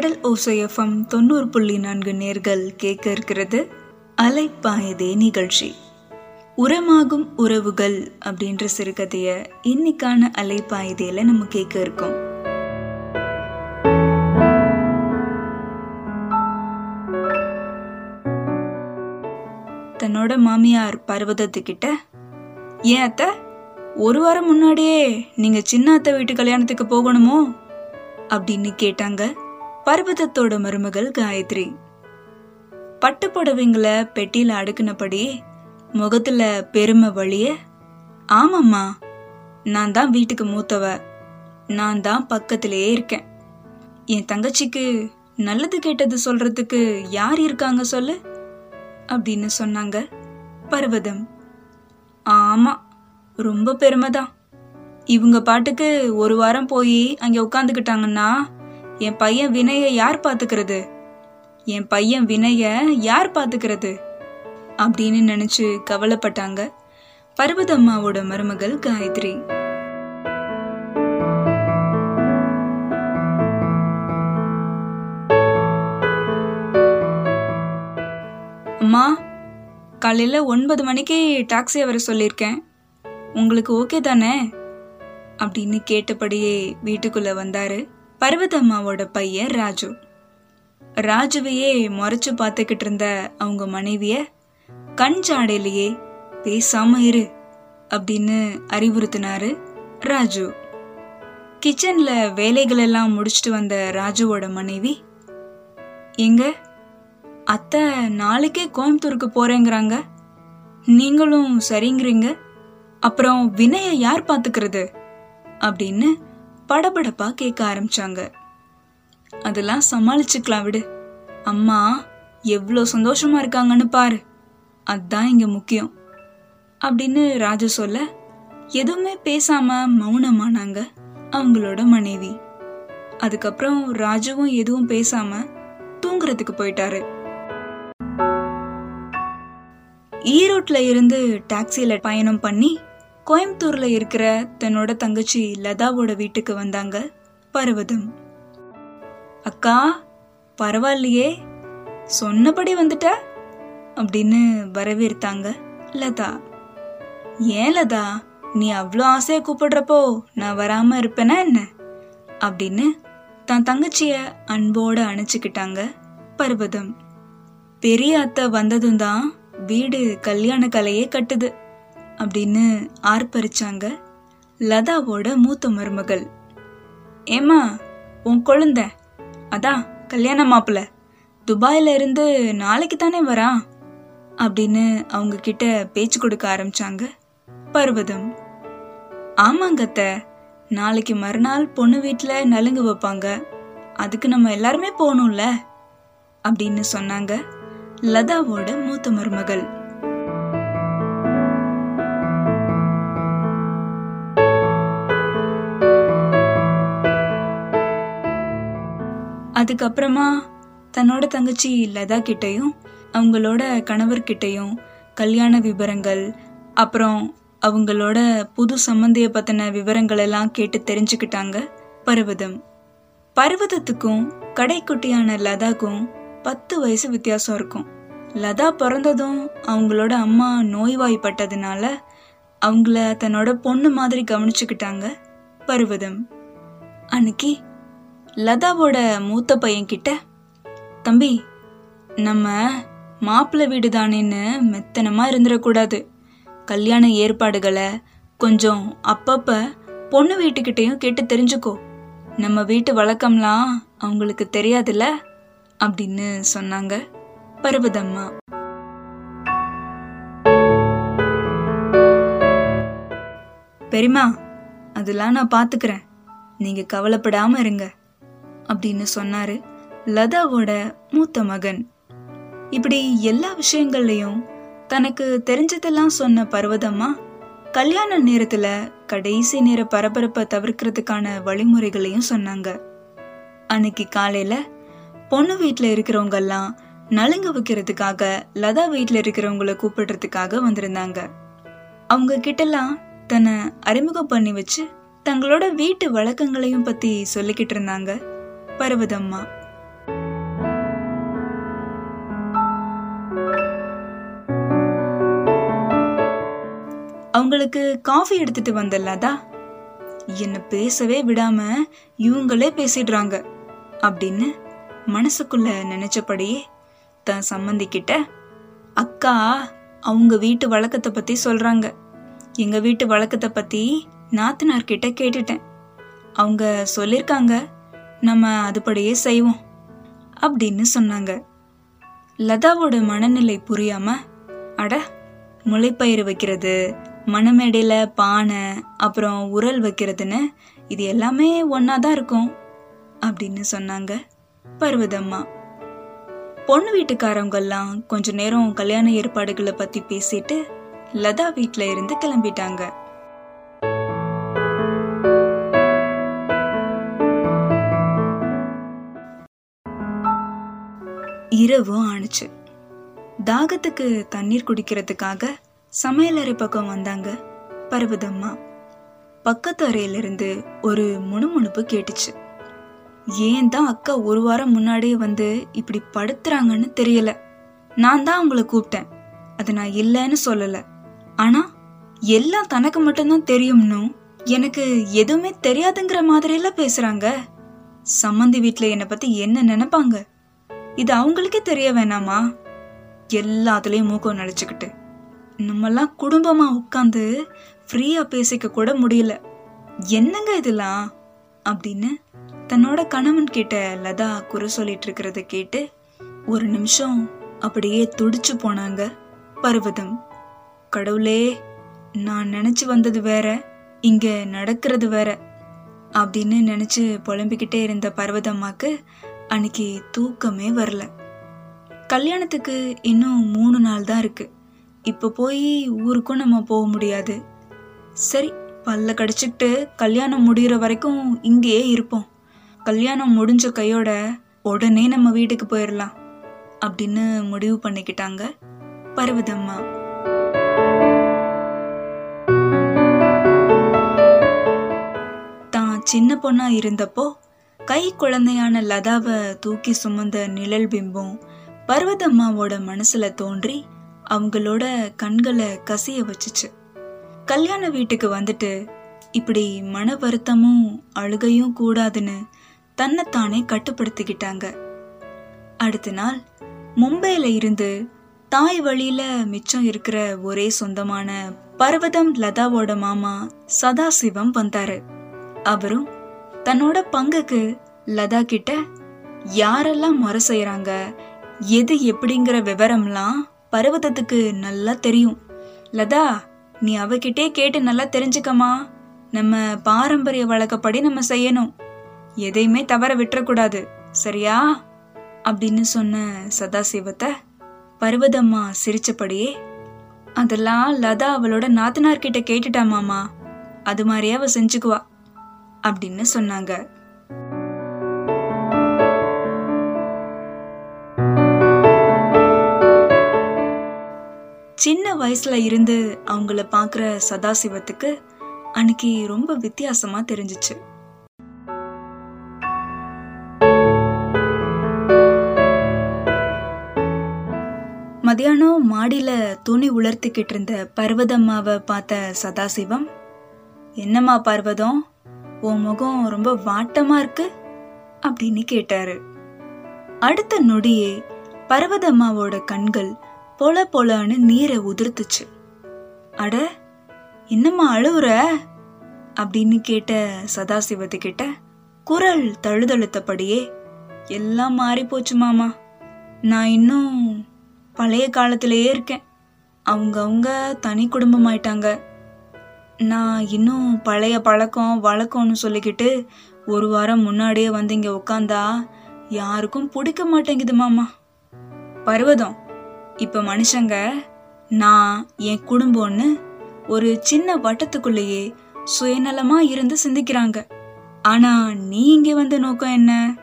கடல் ஓசையஃபம் தொண்ணூறு புள்ளி நான்கு நேர்கள் கேட்க இருக்கிறது. அலைப்பாயதே நிகழ்ச்சி. உரமாகும் உறவுகள் அப்படின்ற சிறுகதைய இன்னைக்கான அலைப்பாயதையில நம்ம கேட்க இருக்கோம். தன்னோட மாமியார் பர்வதத்துக்கிட்ட ஏன் அத்தை ஒரு வாரம் முன்னாடியே நீங்க சின்ன அத்தை வீட்டு கல்யாணத்துக்கு போகணுமோ? அப்படின்னு கேட்டாங்க. பர்வதத்தோட மருமகள் காயத்ரி. பட்டு புடவைங்களை பெட்டியில அடுக்குனபடி முகத்துல பெருமை வழிய ஆமாம்மா நான் தான் வீட்டுக்கு மூத்தவ. நான் தான் பக்கத்திலேயே இருக்கேன். என் தங்கச்சிக்கு நல்லது கேட்டது சொல்றதுக்கு யார் இருக்காங்க சொல்லு? அப்படின்னு சொன்னாங்க பர்வதம். ஆமா ரொம்ப பெருமைதான். இவங்க பாட்டுக்கு ஒரு வாரம் போய் அங்க உட்காந்துக்கிட்டாங்கன்னா என் பையன் வினய யார் பாத்துக்கிறது என் பையன் வினய யார் பாத்துக்கிறது அப்படின்னு நினைச்சு கவலைப்பட்டாங்க பர்வதம்மாவோட மருமகள் காயத்ரி. அம்மா காலையில ஒன்பது மணிக்கு டாக்ஸியை வர சொல்லியிருக்கேன். உங்களுக்கு ஓகே தானே? அப்படின்னு கேட்டபடியே வீட்டுக்குள்ள வந்தாரு. பர்வதம்மாவோட பையன் ராஜு. ராஜுவையே முறைச்சு பார்த்துக்கிட்டு இருந்த அவங்க மனைவிய கண் ஜாடையிலேயே பேசாம இரு அப்படின்னு அறிவுறுத்தினாரு ராஜு. கிச்சன்ல வேலைகள் எல்லாம் முடிச்சுட்டு வந்த ராஜுவோட மனைவி எங்க? அத்தை நாளைக்கே கோயம்புத்தூருக்கு போறேங்கிறாங்க. நீங்களும் சரிங்கிறீங்க. அப்புறம் வினய யார் பாத்துக்கிறது அப்படின்னு படபடப்பா கேட்க ஆரம்பிச்சாங்க. அதெல்லாம் சமாளிச்சுக்கலாம் விடு. அம்மா எவ்வளோ சந்தோஷமா இருக்காங்கன்னு பாரு. அதுதான் இங்க முக்கியம். அப்படின்னு ராஜு சொல்ல எதுவுமே பேசாம மௌனமானாங்க அவங்களோட மனைவி. அதுக்கப்புறம் ராஜுவும் எதுவும் பேசாம தூங்குறதுக்கு போயிட்டாரு. ஈரோட்ல இருந்து டாக்ஸியில பயணம் பண்ணி கோயம்புத்தூர்ல இருக்கிற தன்னோட தங்கச்சி லதாவோட வீட்டுக்கு வந்தாங்க பர்வதம். அக்கா பரவாயில்லையே சொன்னபடி வந்துட்ட? அப்படின்னு வரவேற்த்தாங்க லதா. ஏன் லதா நீ அவ்வளோ ஆசையை கூப்பிடுறப்போ நான் வராம இருப்பேனா என்ன? அப்படின்னு தன் தங்கச்சிய அன்போடு அணைச்சிக்கிட்டாங்க பர்வதம். பெரிய அத்தை வந்ததும் தான் வீடு கல்யாண கலையே கட்டுது. அப்படின்னு ஆர்ப்பரிச்சாங்க லதாவோட மூத்த மருமகள். ஏமா உன் குழந்த அதான் கல்யாண மாப்பிள்ள துபாயில இருந்து நாளைக்கு தானே வரான் அப்படின்னு அவங்க கிட்ட பேச்சு கொடுக்க ஆரம்பிச்சாங்க பர்வதம். ஆமாங்கத்த நாளைக்கு மறுநாள் பொண்ணு வீட்டில் நலுங்கு வைப்பாங்க. அதுக்கு நம்ம எல்லாருமே போகணும்ல? அப்படின்னு சொன்னாங்க லதாவோட மூத்த மருமகள். அதுக்கப்புறமா தன்னோட தங்கச்சி லதா கிட்டையும் அவங்களோட கணவர்கிட்டையும் கல்யாண விவரங்கள் அப்புறம் அவங்களோட புது சம்மந்திய பத்தின விவரங்கள் எல்லாம் கேட்டு தெரிஞ்சுக்கிட்டாங்க பர்வதம். பர்வதத்துக்கும் கடைக்குட்டியான லதாக்கும் பத்து வயசு வித்தியாசம் இருக்கும். லதா பிறந்ததும் அவங்களோட அம்மா நோய்வாய்ப்பட்டதுனால அவங்கள தன்னோட பொண்ணு மாதிரி கவனிச்சுக்கிட்டாங்க பர்வதம். அன்னைக்கு லதாவோட மூத்த பையன் கிட்ட தம்பி நம்ம மாப்பிள்ளை வீடு தானேன்னு மெத்தனமா இருந்துடக்கூடாது கல்யாண ஏற்பாடுகளை கொஞ்சம் அப்பப்ப பொண்ணு வீட்டுக்கிட்டையும் கேட்டு தெரிஞ்சுக்கோ. நம்ம வீட்டு வழக்கம்லாம் அவங்களுக்கு தெரியாதுல்ல? அப்படின்னு சொன்னாங்க பர்வதம்மா. பெரியமா அதெல்லாம் நான் பார்த்துக்கிறேன் நீங்க கவலைப்படாம இருங்க. அப்படின்னு சொன்னாரு லதாவோட மூத்த மகன். இப்படி எல்லா விஷயங்கள்லயும் தனக்கு தெரிஞ்சதெல்லாம் சொன்ன பர்வதம்மா கல்யாண நேரத்துல கடைசி நேர பரபரப்பை தவிர்க்கிறதுக்கான வழிமுறைகளையும் சொன்னாங்க. அன்னைக்கு காலையில பொண்ணு வீட்டுல இருக்கிறவங்க எல்லாம் நலுங்கு வைக்கிறதுக்காக லதா வீட்டுல இருக்கிறவங்கள கூப்பிடுறதுக்காக வந்திருந்தாங்க. அவங்க கிட்டலாம் தன்னை அறிமுகம் பண்ணி வச்சு தங்களோட வீட்டு வழக்கங்களையும் பத்தி சொல்லிக்கிட்டு இருந்தாங்க. பர்வதம்மா. அவங்களுக்கு காஃபி எடுத்துட்டு வந்தல்லாதா என்னை பேசவே விடாம இவங்களே பேசிடுறாங்க அப்படின்னு மனசுக்குள்ள நினைச்சபடியே தன் சம்மந்திக்கிட்ட அக்கா அவங்க வீட்டு வழக்கத்தை பத்தி சொல்றாங்க. எங்க வீட்டு வழக்கத்தை பத்தி நாத்தனார்கிட்ட கேட்டுட்டேன். அவங்க சொல்லிருக்காங்க. நம்ம அதுபடியே செய்வோம் அப்படின்னு சொன்னாங்க. லதாவோட மனநிலை புரியாம அட முளைப்பயிறு வைக்கிறது மணமேடையில பானை அப்புறம் உரல் வைக்கிறதுன்னு இது எல்லாமே ஒன்றா தான் இருக்கும் அப்படின்னு சொன்னாங்க பர்வதம்மா. பொண்ணு வீட்டுக்காரவங்கெல்லாம் கொஞ்ச நேரம் கல்யாண ஏற்பாடுகளை பத்தி பேசிட்டு லதா வீட்டில் இருந்து கிளம்பிட்டாங்க. இரவும் ஆணுச்சு. தாகத்துக்கு தண்ணீர் குடிக்கிறதுக்காக சமையலறை பக்கம் வந்தாங்க பர்வதம்மா. பக்கத்து அறையிலிருந்து ஒரு முணுமுணுப்பு கேட்டுச்சு. ஏன் தான் அக்கா ஒரு வாரம் முன்னாடியே வந்து இப்படி படுத்துறாங்கன்னு தெரியல. நான் தான் அவங்கள கூப்பிட்டேன். அதை நான் இல்லைன்னு சொல்லல. ஆனா எல்லாம் தனக்கு மட்டும்தான் தெரியும்னு எனக்கு எதுவுமே தெரியாதுங்கிற மாதிரி எல்லாம் பேசுறாங்க. சம்மந்தி வீட்டில் என்னை பத்தி என்ன நினைப்பாங்க? இது அவங்களுக்கே தெரிய வேணாமா? எல்லாத்துலயும் மூக்கம் நினச்சிக்கிட்டு நம்மெல்லாம் குடும்பமா உட்காந்து ஃப்ரீயா பேசிக்க கூட முடியல. என்னங்க இதெல்லாம்? அப்படின்னு தன்னோட கணவன் கிட்ட லதா குறை சொல்லிட்டு இருக்கிறத கேட்டு ஒரு நிமிஷம் அப்படியே துடிச்சு போனாங்க பர்வதம். கடவுளே நான் நினைச்சு வந்தது வேற இங்க நடக்கிறது வேற அப்படின்னு நினைச்சு புலம்பிக்கிட்டே இருந்த பர்வதம்மாக்கு அன்னைக்கு தூக்கமே வரல. கல்யாணத்துக்கு இன்னும் மூணு நாள் தான் இருக்கு. இப்போ போய் ஊருக்கும் நம்ம போக முடியாது. சரி பல்ல கடிச்சிக்கிட்டு கல்யாணம் முடிகிற வரைக்கும் இங்கேயே இருப்போம். கல்யாணம் முடிஞ்ச கையோட உடனே நம்ம வீட்டுக்கு போயிடலாம் அப்படின்னு முடிவு பண்ணிக்கிட்டாங்க பர்வதம்மா தான் சின்ன பொண்ணா இருந்தப்போ கை குழந்தையான லதாவை தூக்கி சுமந்த நிழல் பிம்பம் பர்வதம்மாவோட மனசுல தோன்றி அவங்களோட கண்களை கசிய வச்சுச்சு. கல்யாண வீட்டுக்கு வந்துட்டு இப்படி மன வருத்தமும் அழுகையும் கூடாதுன்னு தன்னைத்தானே கட்டுப்படுத்திக்கிட்டாங்க. அடுத்த நாள் மும்பையில இருந்து தாய் வழியில மிச்சம் இருக்கிற ஒரே சொந்தமான பர்வதம் லதாவோட மாமா சதாசிவம் வந்தாரு. அவரும் தன்னோட பங்குக்கு லதா கிட்ட யாரெல்லாம் முறை செய்யறாங்க எது எப்படிங்கிற விவரம்லாம் பர்வதத்துக்கு நல்லா தெரியும். லதா நீ அவகிட்டே கேட்டு நல்லா தெரிஞ்சுக்கமா நம்ம பாரம்பரிய வழக்கப்படி நம்ம செய்யணும். எதையுமே தவற விட்டுறக்கூடாது சரியா? அப்படின்னு சொன்ன சதாசிவத்தை பர்வதம்மா சிரிச்சபடியே அதெல்லாம் லதா அவளோட நாத்தனார் கிட்ட கேட்டுட்டா மாமா. அது மாதிரியே அவ செஞ்சுக்குவா. அப்படின்னு சொன்னாங்க. சின்ன வயசுல இருந்து அவங்கள பாக்குற சதாசிவத்துக்கு அன்னைக்கு ரொம்ப வித்தியாசமா தெரிஞ்சுச்சு. மதியானம் மாடியில துணி உலர்த்திக்கிட்டு இருந்த பர்வதம்மாவை பார்த்த சதாசிவம் என்னம்மா பர்வதம்? உன் முகம் ரொம்ப வாட்டமா இருக்கு? அப்படின்னு கேட்டாரு. அடுத்த நொடியே பர்வதம்மாவோட கண்கள் பொல பொலன்னு நீரை உதிர்த்துச்சு. அட என்னம்மா அழுவுற? அப்படின்னு கேட்ட சதாசிவத்துக்கிட்ட குரல் தழுதழுத்தபடியே எல்லாம் மாறி போச்சு மாமா. நான் இன்னும் பழைய காலத்திலேயே இருக்கேன். அவங்கவுங்க தனி குடும்பம் ஆயிட்டாங்க நான் இன்னும் பழைய பழக்கம் வழக்கம்னு சொல்லிக்கிட்டு ஒரு வாரம் முன்னாடியே வந்து இங்கே உட்காந்தா யாருக்கும் பிடிக்க மாட்டேங்குது மாமா. பர்வதம். இப்போ மனுஷங்க நான் என் குடும்பம்னு ஒரு சின்ன வட்டத்துக்குள்ளேயே சுயநலமாக இருந்து சிந்திக்கிறாங்க. ஆனால் நீ இங்கே வந்த நோக்கம் என்ன?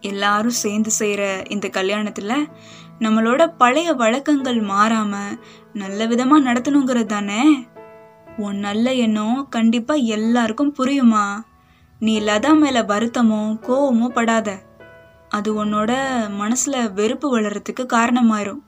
எல்லாரும் சேர்ந்து செய்கிற இந்த கல்யாணத்தில் நம்மளோட பழைய வழக்கங்கள் மாறாமல் நல்ல விதமாக நடத்தணுங்கிறது தானே? உன் நல்ல எண்ணம் கண்டிப்பாக எல்லாருக்கும் புரியுமா? நீ லதா மேலே வருத்தமோ கோவமோ படாத. அது உன்னோட மனசில் வெறுப்பு வளர்கிறதுக்கு காரணமாயிரும்.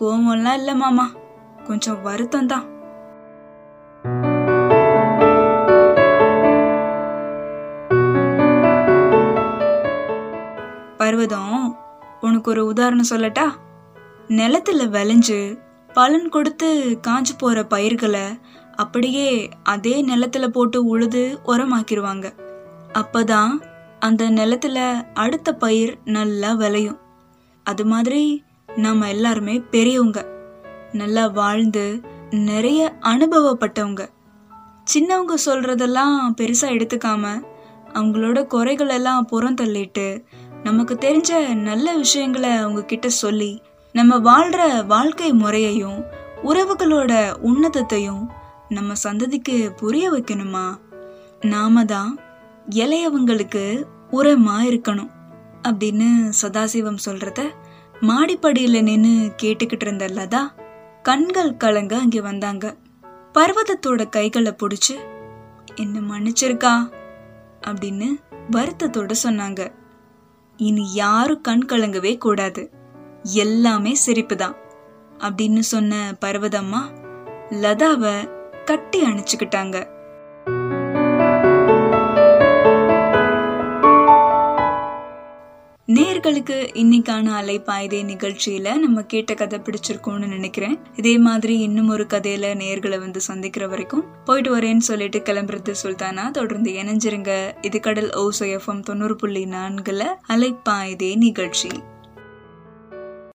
கோவம்லாம் இல்லை மாமா. கொஞ்சம் வருத்தம் தான் பர்வதம் உனக்கு ஒரு உதாரணம் சொல்லட்டா? நிலத்துல விளைஞ்சு பலன் கொடுத்து காஞ்சு போற பயிர்களை அப்படியே அதே நிலத்துல போட்டு உழுது உரமாக்கிடுவாங்க அப்பதான் அந்த நிலத்துல அடுத்த பயிர் நல்லா விளையும். அது மாதிரி நம்ம எல்லாருமே பெரியவங்க நல்லா வாழ்ந்து நிறைய அனுபவப்பட்டவங்க. சின்னவங்க சொல்றதெல்லாம் பெருசா எடுத்துக்காம அவங்களோட குறைகள் எல்லாம் புறம் தள்ளிட்டு நமக்கு தெரிஞ்ச நல்ல விஷயங்களை அவங்க கிட்ட சொல்லி நம்ம வாழ்ற வாழ்க்கை முறையையும் உறவுகளோட உன்னதத்தையும் நம்ம சந்ததிக்கு புரிய வைக்கணுமா? நாம தான் இளையவங்களுக்கு உரமா இருக்கணும் அப்படின்னு சதாசிவம் சொல்றத மாடிப்படியில நின்னு கேட்டுக்கிட்டு இருந்த லதா கண்கள் கலங்க அங்க வந்தாங்க. பர்வதத்தோட கைகளை பிடிச்சு என்ன மன்னிச்சிருக்கா? அப்படின்னு வருத்தத்தோட சொன்னாங்க. இனி யாரும் கண் கலங்கவே கூடாது. எல்லாமே சிரிப்பு தான் அப்படின்னு சொன்ன பர்வதம்மா லதாவை கட்டி அணைச்சுக்கிட்டாங்க. நேர்களுக்கு இன்னைக்கான அலைப்பாய்தே நிகழ்ச்சியில நம்ம கேட்ட கதை பிடிச்சிருக்கோம்னு நினைக்கிறேன். இதே மாதிரி இன்னும் ஒரு கதையில நேர்களை வந்து சந்திக்கிற வரைக்கும் போயிட்டு வரேன்னு சொல்லிட்டு கிளம்புறது சுல்தானா? தொடர்ந்து இணைஞ்சிருங்க. இது கடல் ஓசோ எஃப்எம் தொண்ணூறு புள்ளி நான்குல அலைப்பாய்தே நிகழ்ச்சி.